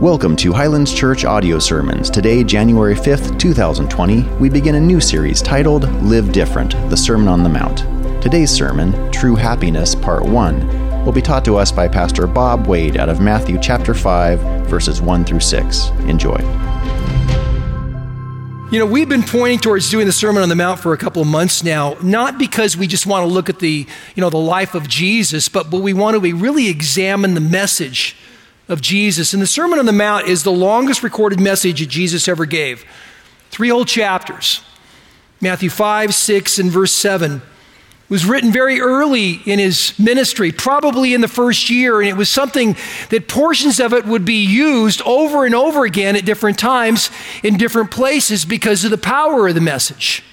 Welcome to Highlands Church Audio Sermons. Today, January 5th, 2020, we begin a new series titled Live Different The Sermon on the Mount. Today's sermon, True Happiness, Part 1, will be taught to us by Pastor Bob Wade out of Matthew chapter 5, verses 1 through 6. Enjoy. You know, we've been pointing towards doing the Sermon on the Mount for a couple of months now, not because we just want to look at the, you know, the life of Jesus, but, but we want to we really examine the message of Jesus. And the Sermon on the Mount is the longest recorded message that Jesus ever gave. Three whole chapters. Matthew 5, 6, and verse 7 was written very early in his ministry, probably in the first year, and it was something that portions of it would be used over and over again at different times in different places because of the power of the message.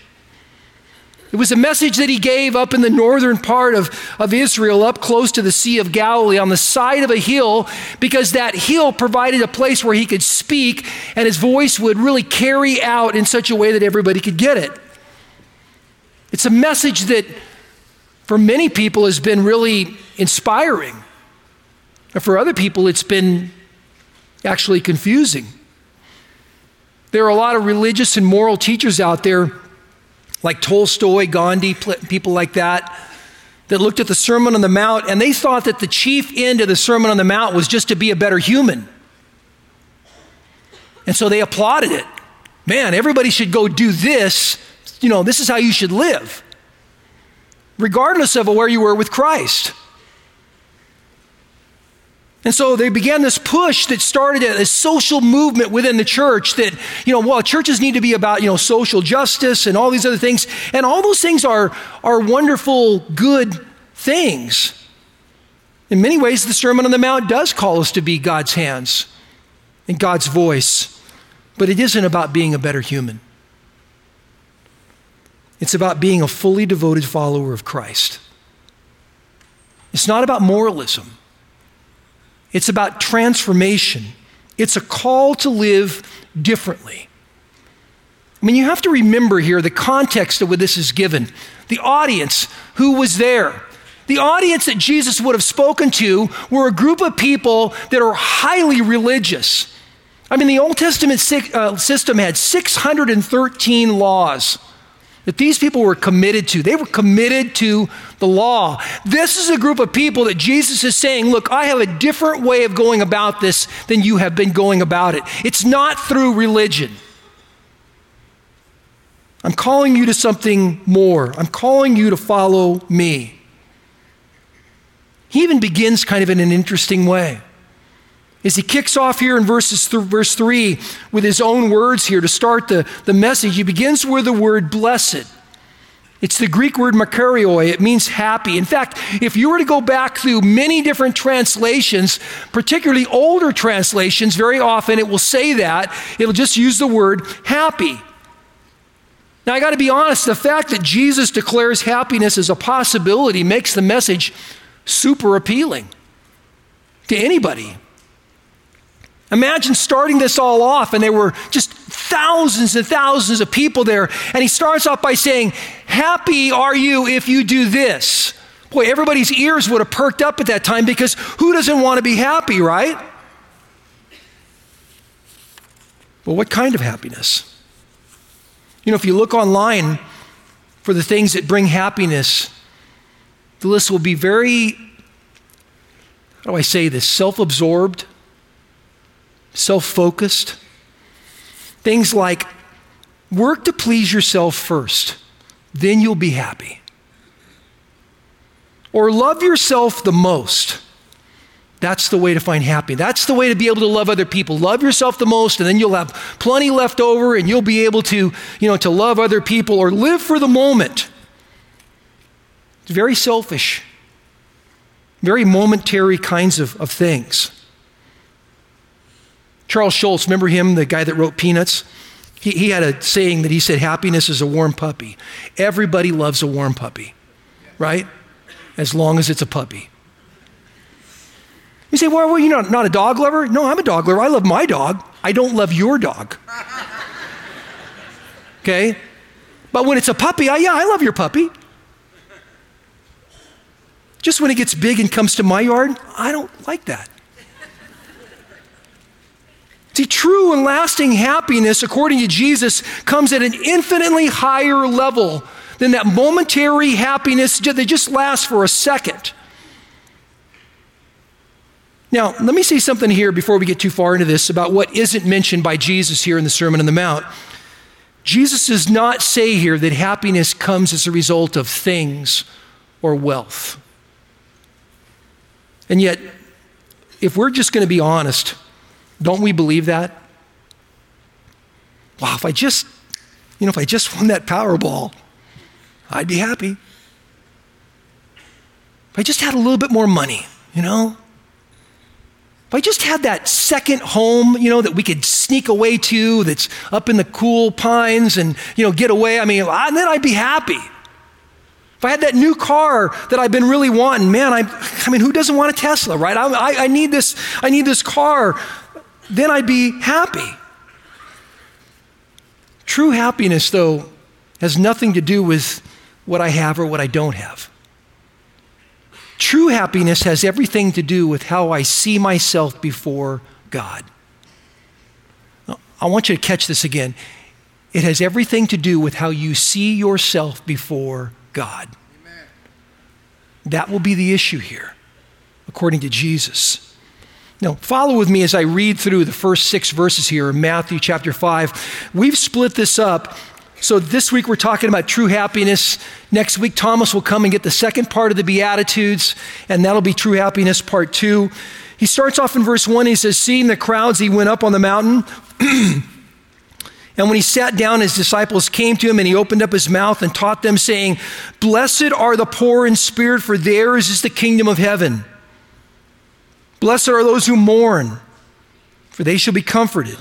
It was a message that he gave up in the northern part of, of Israel, up close to the Sea of Galilee, on the side of a hill, because that hill provided a place where he could speak and his voice would really carry out in such a way that everybody could get it. It's a message that for many people has been really inspiring. And for other people, it's been actually confusing. There are a lot of religious and moral teachers out there, like Tolstoy, Gandhi, people like that, that looked at the Sermon on the Mount and they thought that the chief end of the Sermon on the Mount was just to be a better human. And so they applauded it. Man, everybody should go do this. You know, this is how you should live regardless of where you were with Christ. And so they began this push that started a social movement within the church that, you know, well, churches need to be about, you know, social justice and all these other things. And all those things are, are wonderful, good things. In many ways, the Sermon on the Mount does call us to be God's hands and God's voice, but it isn't about being a better human. It's about being a fully devoted follower of Christ. It's not about moralism, it's about transformation. It's a call to live differently. I mean, you have to remember here the context of what this is given. The audience who was there. The audience that Jesus would have spoken to were a group of people that are highly religious. I mean, the Old Testament uh, system had 613 laws that these people were committed to. They were committed to the law. This is a group of people that Jesus is saying, Look, I have a different way of going about this than you have been going about it. It's not through religion. I'm calling you to something more. I'm calling you to follow me. He even begins kind of in an interesting way is he kicks off here in verses th- verse 3 with his own words here to start the, the message. He begins with the word blessed. It's the Greek word makarioi. It means happy. In fact, if you were to go back through many different translations, particularly older translations, very often it will say that. It'll just use the word happy. Now, I got to be honest, the fact that Jesus declares happiness as a possibility makes the message super appealing to anybody. Imagine starting this all off, and there were just thousands and thousands of people there. And he starts off by saying, Happy are you if you do this. Boy, everybody's ears would have perked up at that time because who doesn't want to be happy, right? But what kind of happiness? You know, if you look online for the things that bring happiness, the list will be very, how do I say this, self absorbed self focused. Things like work to please yourself first, then you'll be happy. Or love yourself the most. That's the way to find happiness. That's the way to be able to love other people. Love yourself the most, and then you'll have plenty left over, and you'll be able to, you know, to love other people or live for the moment. It's very selfish, very momentary kinds of, of things. Charles Schulz, remember him, the guy that wrote Peanuts? He, he had a saying that he said, Happiness is a warm puppy. Everybody loves a warm puppy, right? As long as it's a puppy. You say, well, well you're not, not a dog lover? No, I'm a dog lover. I love my dog. I don't love your dog. Okay? But when it's a puppy, I, yeah, I love your puppy. Just when it gets big and comes to my yard, I don't like that. See, true and lasting happiness, according to Jesus, comes at an infinitely higher level than that momentary happiness that just lasts for a second. Now, let me say something here before we get too far into this about what isn't mentioned by Jesus here in the Sermon on the Mount. Jesus does not say here that happiness comes as a result of things or wealth. And yet, if we're just going to be honest, don't we believe that? Wow, if I just, you know, if I just won that Powerball, I'd be happy. If I just had a little bit more money, you know? If I just had that second home, you know, that we could sneak away to that's up in the cool pines and, you know, get away, I mean, and then I'd be happy. If I had that new car that I've been really wanting, man, I, I mean, who doesn't want a Tesla, right? I, I, I need this, I need this car. Then I'd be happy. True happiness, though, has nothing to do with what I have or what I don't have. True happiness has everything to do with how I see myself before God. I want you to catch this again. It has everything to do with how you see yourself before God. Amen. That will be the issue here, according to Jesus. Now, follow with me as I read through the first six verses here in Matthew chapter 5. We've split this up so this week we're talking about true happiness. Next week, Thomas will come and get the second part of the Beatitudes, and that'll be true happiness part two. He starts off in verse one. He says, Seeing the crowds, he went up on the mountain. and when he sat down, his disciples came to him, and he opened up his mouth and taught them, saying, Blessed are the poor in spirit, for theirs is the kingdom of heaven. Blessed are those who mourn, for they shall be comforted.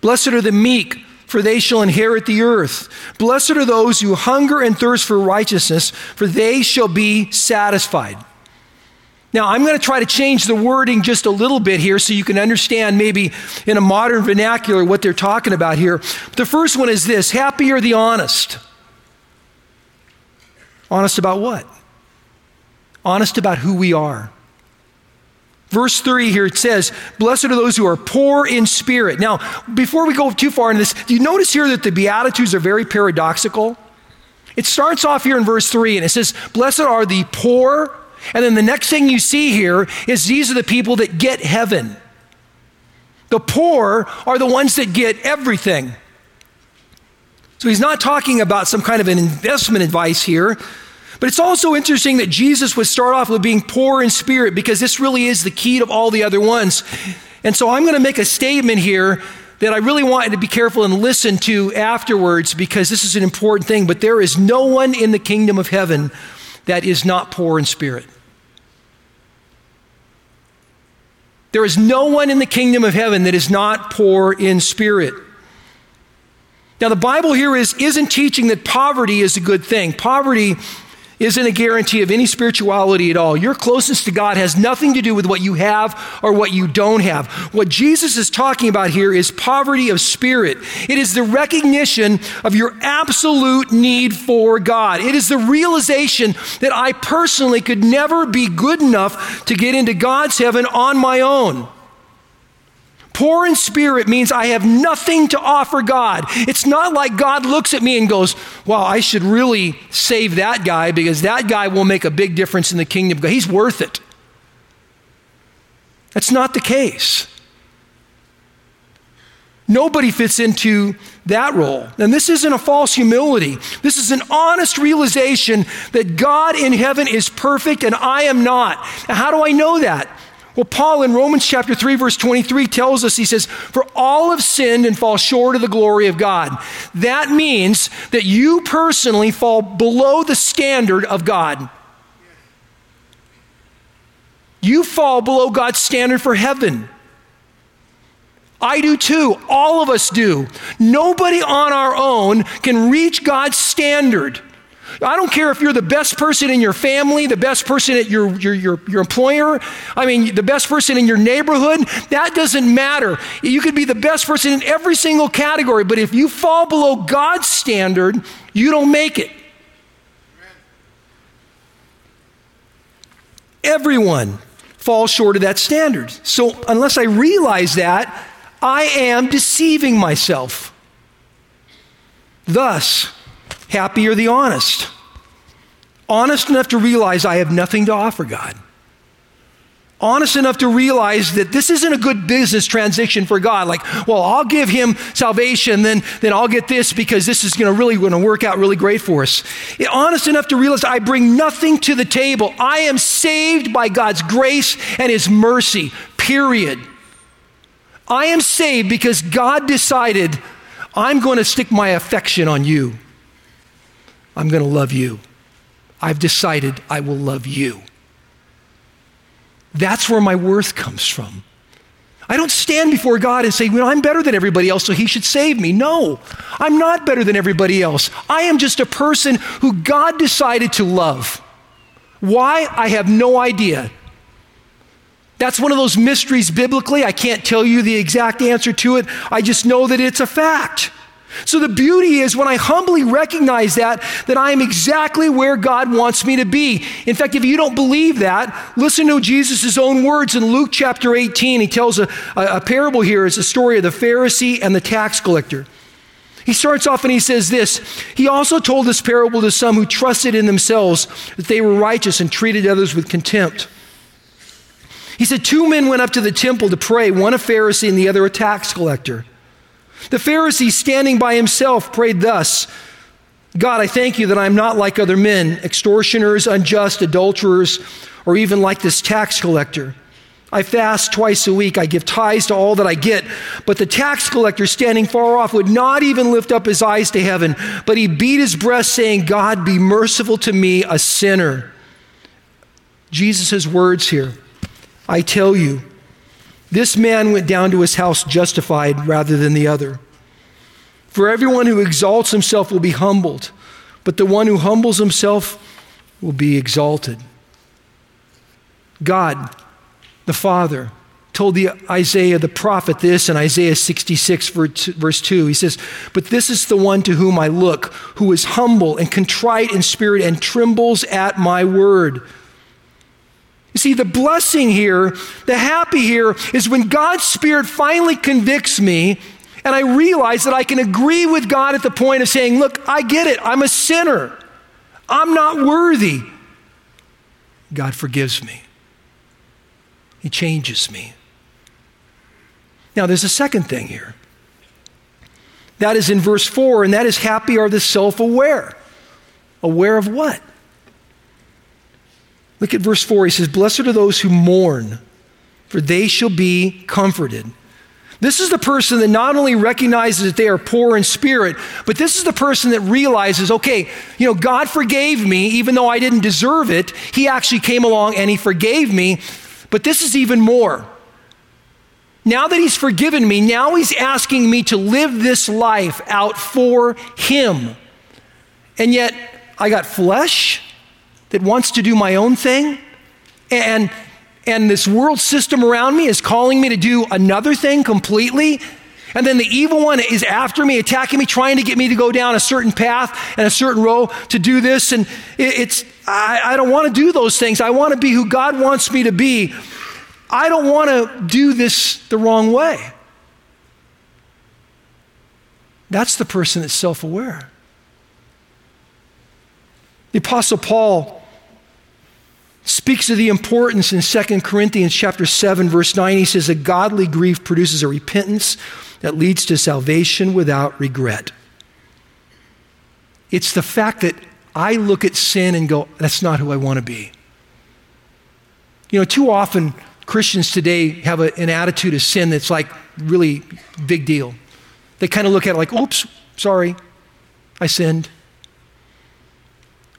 Blessed are the meek for they shall inherit the earth. Blessed are those who hunger and thirst for righteousness, for they shall be satisfied. Now, I'm going to try to change the wording just a little bit here so you can understand maybe in a modern vernacular what they're talking about here. The first one is this happy are the honest. Honest about what? Honest about who we are. Verse 3 here it says, Blessed are those who are poor in spirit. Now, before we go too far into this, do you notice here that the Beatitudes are very paradoxical? It starts off here in verse 3 and it says, Blessed are the poor. And then the next thing you see here is these are the people that get heaven. The poor are the ones that get everything. So he's not talking about some kind of an investment advice here. But it's also interesting that Jesus would start off with being poor in spirit because this really is the key to all the other ones. And so I'm going to make a statement here that I really want you to be careful and listen to afterwards because this is an important thing. But there is no one in the kingdom of heaven that is not poor in spirit. There is no one in the kingdom of heaven that is not poor in spirit. Now, the Bible here is, isn't teaching that poverty is a good thing. Poverty isn't a guarantee of any spirituality at all. Your closeness to God has nothing to do with what you have or what you don't have. What Jesus is talking about here is poverty of spirit. It is the recognition of your absolute need for God. It is the realization that I personally could never be good enough to get into God's heaven on my own. Poor in spirit means I have nothing to offer God. It's not like God looks at me and goes, Well, I should really save that guy because that guy will make a big difference in the kingdom. God. He's worth it. That's not the case. Nobody fits into that role. And this isn't a false humility. This is an honest realization that God in heaven is perfect and I am not. Now, how do I know that? Well, Paul in Romans chapter 3, verse 23 tells us, he says, For all have sinned and fall short of the glory of God. That means that you personally fall below the standard of God. You fall below God's standard for heaven. I do too. All of us do. Nobody on our own can reach God's standard. I don't care if you're the best person in your family, the best person at your, your, your, your, employer, I mean, the best person in your neighborhood. That doesn't matter. You could be the best person in every single category, but if you fall below God's standard, you don't make it. Everyone falls short of that standard. So, unless I realize that, I am deceiving myself. Thus, happy are the honest. Honest enough to realize I have nothing to offer God honest enough to realize that this isn't a good business transition for God. Like, well, I'll give him salvation, then, then I'll get this because this is going to really going to work out really great for us. Honest enough to realize I bring nothing to the table. I am saved by God's grace and his mercy, period. I am saved because God decided I'm going to stick my affection on you. I'm going to love you. I've decided I will love you. That's where my worth comes from. I don't stand before God and say, well, I'm better than everybody else, so he should save me. No, I'm not better than everybody else. I am just a person who God decided to love. Why? I have no idea. That's one of those mysteries biblically. I can't tell you the exact answer to it. I just know that it's a fact. So the beauty is when I humbly recognize that, that I am exactly where God wants me to be. In fact, if you don't believe that, listen to Jesus' own words in Luke chapter 18. He tells a, a, a parable here. It's a story of the Pharisee and the tax collector. He starts off and he says this He also told this parable to some who trusted in themselves that they were righteous and treated others with contempt. He said, Two men went up to the temple to pray, one a Pharisee and the other a tax collector. The Pharisee, standing by himself, prayed thus God, I thank you that I'm not like other men, extortioners, unjust, adulterers, or even like this tax collector. I fast twice a week. I give tithes to all that I get. But the tax collector, standing far off, would not even lift up his eyes to heaven, but he beat his breast, saying, God, be merciful to me, a sinner. Jesus' words here I tell you, this man went down to his house justified rather than the other. For everyone who exalts himself will be humbled, but the one who humbles himself will be exalted. God, the Father, told the Isaiah the prophet this in Isaiah 66, verse 2. He says, But this is the one to whom I look, who is humble and contrite in spirit and trembles at my word. You see, the blessing here, the happy here, is when God's Spirit finally convicts me and I realize that I can agree with God at the point of saying, Look, I get it. I'm a sinner. I'm not worthy. God forgives me, He changes me. Now, there's a second thing here. That is in verse 4, and that is happy are the self aware. Aware of what? Look at verse 4. He says, Blessed are those who mourn, for they shall be comforted. This is the person that not only recognizes that they are poor in spirit, but this is the person that realizes, okay, you know, God forgave me even though I didn't deserve it. He actually came along and He forgave me. But this is even more. Now that He's forgiven me, now He's asking me to live this life out for Him. And yet, I got flesh, that wants to do my own thing, and, and this world system around me is calling me to do another thing completely. And then the evil one is after me, attacking me, trying to get me to go down a certain path and a certain road to do this. And it's, I, I don't want to do those things. I want to be who God wants me to be. I don't want to do this the wrong way. That's the person that's self aware. The Apostle Paul speaks of the importance in 2 Corinthians chapter 7 verse 9 he says a godly grief produces a repentance that leads to salvation without regret. It's the fact that I look at sin and go that's not who I want to be. You know, too often Christians today have a, an attitude of sin that's like really big deal. They kind of look at it like, oops, sorry, I sinned.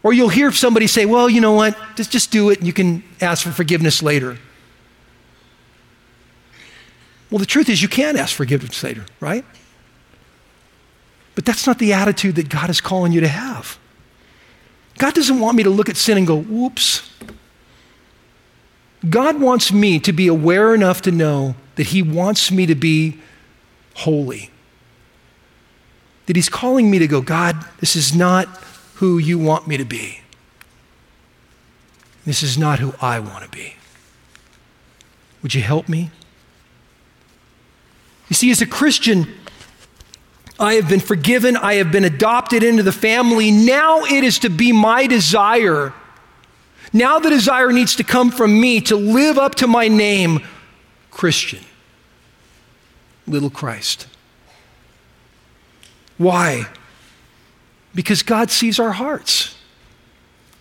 Or you'll hear somebody say, well, you know what, just, just do it and you can ask for forgiveness later. Well, the truth is, you can ask forgiveness later, right? But that's not the attitude that God is calling you to have. God doesn't want me to look at sin and go, whoops. God wants me to be aware enough to know that He wants me to be holy. That He's calling me to go, God, this is not who you want me to be. This is not who I want to be. Would you help me? You see, as a Christian, I have been forgiven. I have been adopted into the family. Now it is to be my desire. Now the desire needs to come from me to live up to my name, Christian, little Christ. Why? Because God sees our hearts.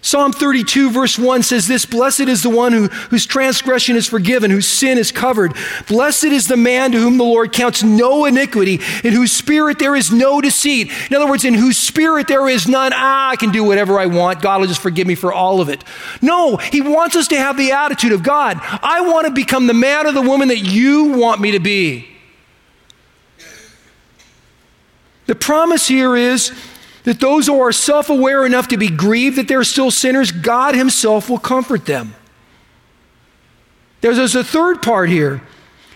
Psalm 32, verse 1 says this Blessed is the one who, whose transgression is forgiven, whose sin is covered. Blessed is the man to whom the Lord counts no iniquity, in whose spirit there is no deceit. In other words, in whose spirit there is none, ah, I can do whatever I want. God will just forgive me for all of it. No, He wants us to have the attitude of God. I want to become the man or the woman that you want me to be. The promise here is that those who are self aware enough to be grieved that they're still sinners, God Himself will comfort them. There's, there's a third part here,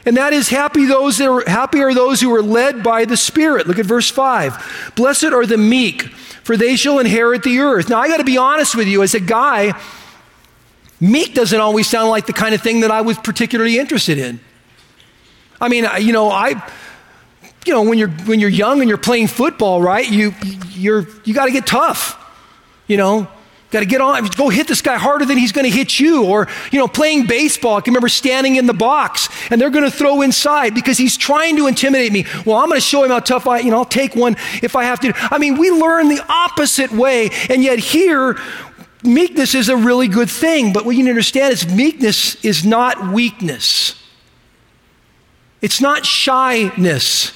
and that is happy those that are happy are those who are led by the Spirit. Look at verse 5. Blessed are the meek, for they shall inherit the earth. Now I gotta be honest with you, as a guy, meek doesn't always sound like the kind of thing that I was particularly interested in. I mean, you know, I you know, when you're when you're young and you're playing football, right? You you're you got to get tough. You know, got to get on, go hit this guy harder than he's going to hit you. Or, you know, playing baseball, I can remember standing in the box and they're going to throw inside because he's trying to intimidate me. Well, I'm going to show him how tough I, you know, I'll take one if I have to. I mean, we learn the opposite way. And yet here, meekness is a really good thing. But what you need to understand is meekness is not weakness. It's not shyness.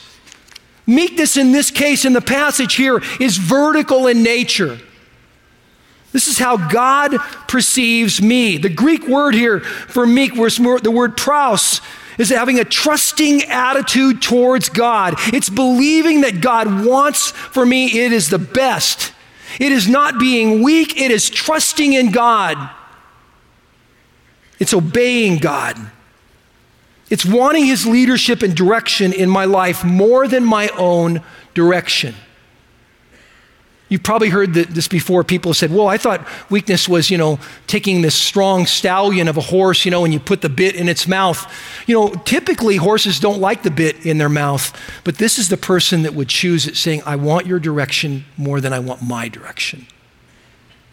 Meekness in this case, in the passage here, is vertical in nature. This is how God perceives me. The Greek word here for meek the word praus, is having a trusting attitude towards God. It's believing that God wants for me, it is the best. It is not being weak, it is trusting in God. It's obeying God. It's wanting his leadership and direction in my life more than my own direction. You've probably heard this before. People have said, well, I thought weakness was, you know, taking this strong stallion of a horse, you know, and you put the bit in its mouth. You know, typically horses don't like the bit in their mouth, but this is the person that would choose it, saying, I want your direction more than I want my direction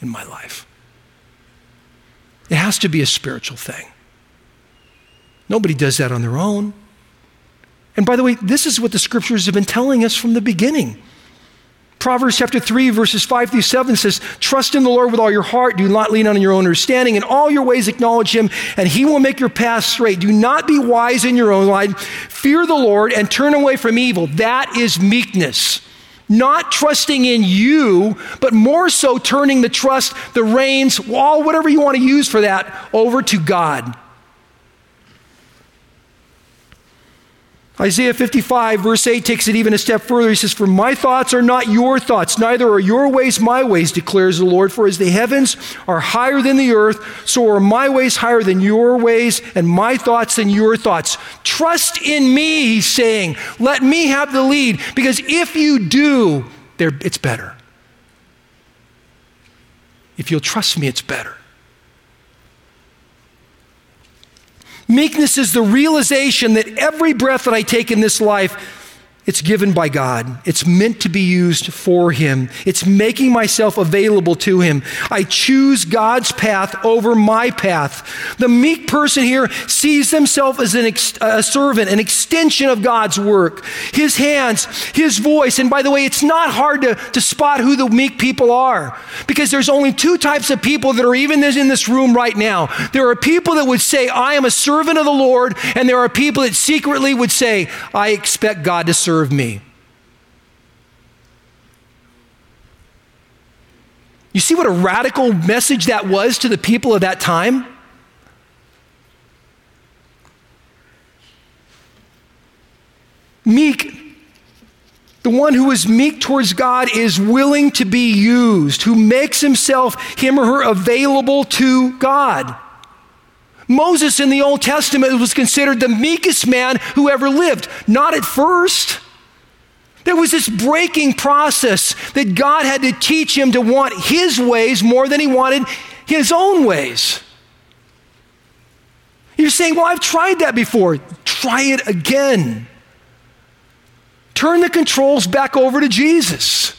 in my life. It has to be a spiritual thing. Nobody does that on their own. And by the way, this is what the scriptures have been telling us from the beginning. Proverbs chapter 3, verses 5 through 7 says, Trust in the Lord with all your heart. Do not lean on your own understanding. In all your ways acknowledge him, and he will make your path straight. Do not be wise in your own mind. Fear the Lord and turn away from evil. That is meekness. Not trusting in you, but more so turning the trust, the reins, all whatever you want to use for that, over to God. Isaiah 55, verse 8, takes it even a step further. He says, For my thoughts are not your thoughts, neither are your ways my ways, declares the Lord. For as the heavens are higher than the earth, so are my ways higher than your ways, and my thoughts than your thoughts. Trust in me, he's saying. Let me have the lead, because if you do, it's better. If you'll trust me, it's better. Meekness is the realization that every breath that I take in this life it's given by God. It's meant to be used for Him. It's making myself available to Him. I choose God's path over my path. The meek person here sees themselves as ex- a servant, an extension of God's work. His hands, His voice. And by the way, it's not hard to, to spot who the meek people are because there's only two types of people that are even in this room right now. There are people that would say, I am a servant of the Lord, and there are people that secretly would say, I expect God to serve serve me. You see what a radical message that was to the people of that time? Meek, the one who is meek towards God is willing to be used, who makes himself, him or her, available to God. Moses in the Old Testament was considered the meekest man who ever lived. Not at first. There was this breaking process that God had to teach him to want his ways more than he wanted his own ways. You're saying, Well, I've tried that before. Try it again. turn the controls back over to Jesus.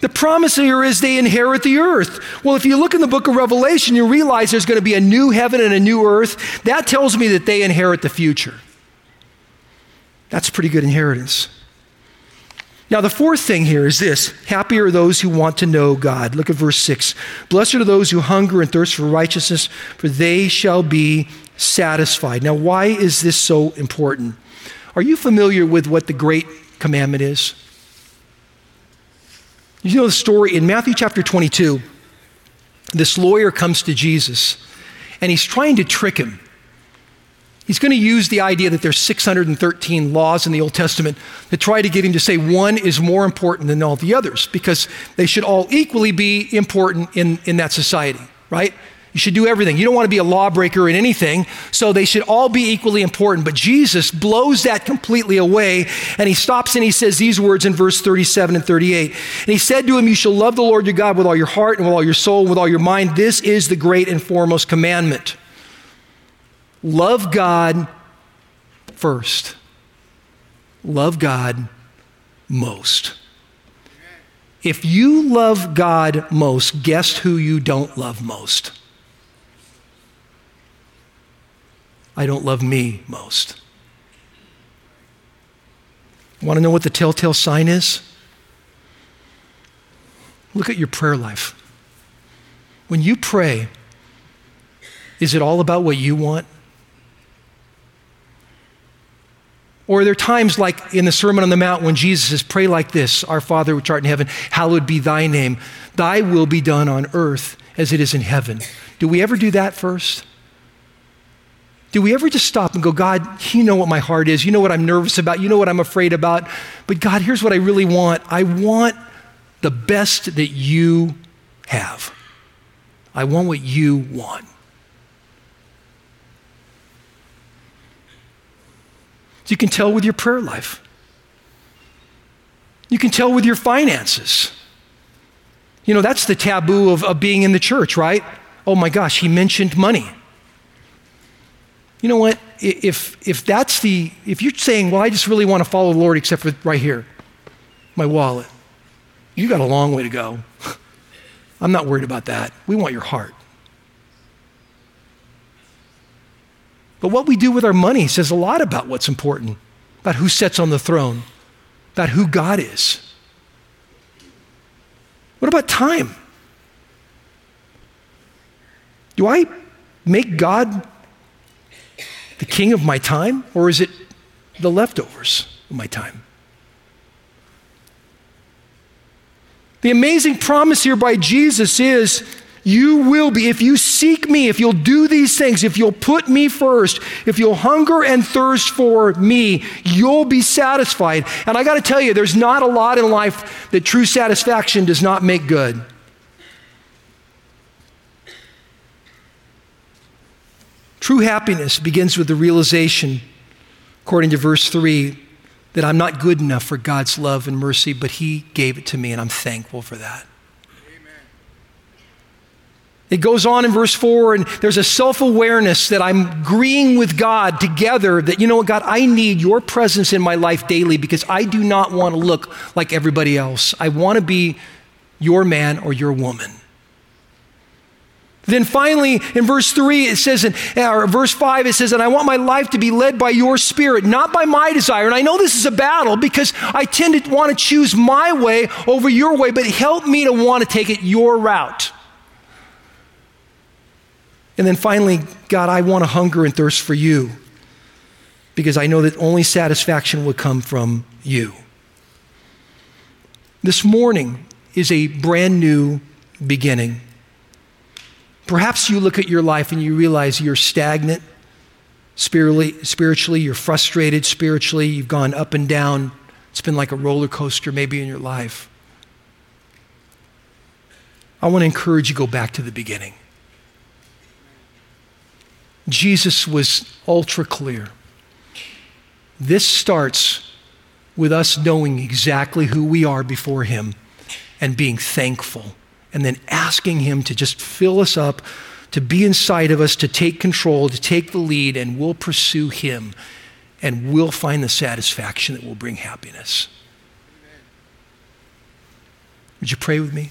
The promise here is they inherit the earth. Well, if you look in the book of Revelation, you realize there's going to be a new heaven and a new earth. That tells me that they inherit the future. That's pretty good inheritance. Now, the fourth thing here is this Happy are those who want to know God. Look at verse 6. Blessed are those who hunger and thirst for righteousness, for they shall be satisfied. Now, why is this so important? Are you familiar with what the great commandment is? You know the story in Matthew chapter 22. This lawyer comes to Jesus and he's trying to trick him. He's going to use the idea that there's 613 laws in the Old Testament to try to get him to say one is more important than all the others because they should all equally be important in, in that society, right? You should do everything. You don't want to be a lawbreaker in anything, so they should all be equally important. But Jesus blows that completely away, and he stops and he says these words in verse 37 and 38. And he said to him, You shall love the Lord your God with all your heart and with all your soul and with all your mind. This is the great and foremost commandment. Love God first. Love God most. If you love God most, guess who you don't love most? I don't love me most. Want to know what the telltale sign is? Look at your prayer life. When you pray, is it all about what you want? Or there are times like in the Sermon on the Mount when Jesus says, Pray like this Our Father which art in heaven, hallowed be thy name. Thy will be done on earth as it is in heaven. Do we ever do that first? Do we ever just stop and go, God, you know what my heart is. You know what I'm nervous about. You know what I'm afraid about. But God, here's what I really want I want the best that you have. I want what you want. You can tell with your prayer life. You can tell with your finances. You know, that's the taboo of, of being in the church, right? Oh my gosh, he mentioned money. You know what? If, if that's the, if you're saying, well, I just really want to follow the Lord except for right here, my wallet, you got a long way to go. I'm not worried about that. We want your heart. But what we do with our money says a lot about what's important, about who sits on the throne, about who God is. What about time? Do I make God the king of my time, or is it the leftovers of my time? The amazing promise here by Jesus is you will be, if you seek me, if you'll do these things, if you'll put me first, if you'll hunger and thirst for me, you'll be satisfied. And I got to tell you, there's not a lot in life that true satisfaction does not make good. True happiness begins with the realization, according to verse 3, that I'm not good enough for God's love and mercy, but He gave it to me, and I'm thankful for that. It goes on in verse 4, and there's a self awareness that I'm agreeing with God together that, you know what, God, I need your presence in my life daily because I do not want to look like everybody else. I want to be your man or your woman. Then finally, in verse 3, it says, or verse 5, it says, And I want my life to be led by your spirit, not by my desire. And I know this is a battle because I tend to want to choose my way over your way, but help me to want to take it your route. And then finally, God, I want to hunger and thirst for you because I know that only satisfaction will come from you. This morning is a brand new beginning. Perhaps you look at your life and you realize you're stagnant spiritually, spiritually, you're frustrated spiritually, you've gone up and down. It's been like a roller coaster maybe in your life. I want to encourage you to go back to the beginning. Jesus was ultra clear. This starts with us knowing exactly who we are before Him and being thankful and then asking Him to just fill us up, to be inside of us, to take control, to take the lead, and we'll pursue Him and we'll find the satisfaction that will bring happiness. Would you pray with me?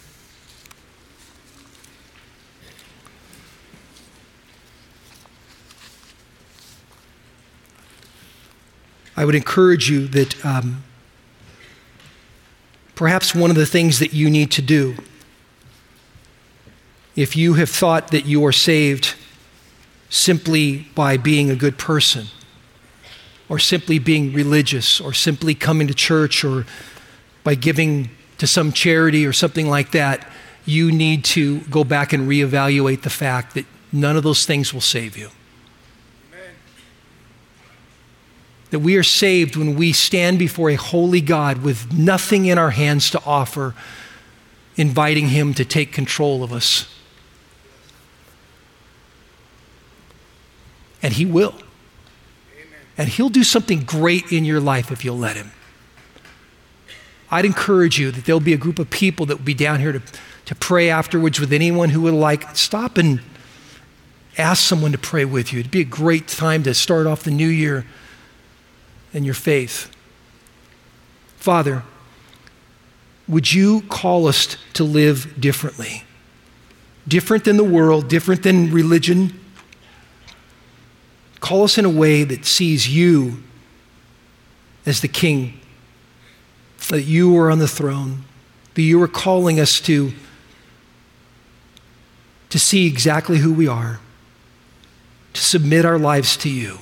I would encourage you that um, perhaps one of the things that you need to do, if you have thought that you are saved simply by being a good person, or simply being religious, or simply coming to church, or by giving to some charity or something like that, you need to go back and reevaluate the fact that none of those things will save you. That we are saved when we stand before a holy God with nothing in our hands to offer, inviting Him to take control of us. And He will. Amen. And He'll do something great in your life if you'll let Him. I'd encourage you that there'll be a group of people that will be down here to, to pray afterwards with anyone who would like. Stop and ask someone to pray with you. It'd be a great time to start off the new year and your faith. Father, would you call us to live differently? Different than the world, different than religion. Call us in a way that sees you as the king, that you are on the throne, that you are calling us to, to see exactly who we are, to submit our lives to you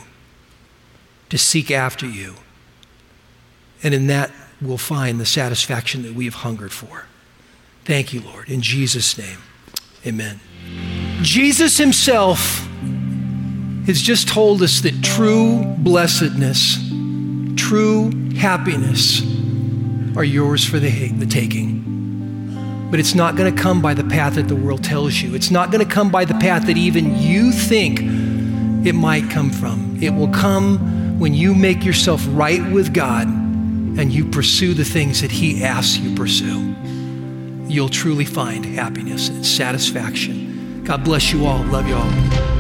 to seek after you. And in that, we'll find the satisfaction that we have hungered for. Thank you, Lord. In Jesus' name, amen. Jesus himself has just told us that true blessedness, true happiness are yours for the, the taking. But it's not going to come by the path that the world tells you. It's not going to come by the path that even you think it might come from. It will come when you make yourself right with God and you pursue the things that He asks you pursue, you'll truly find happiness and satisfaction. God bless you all. Love you all.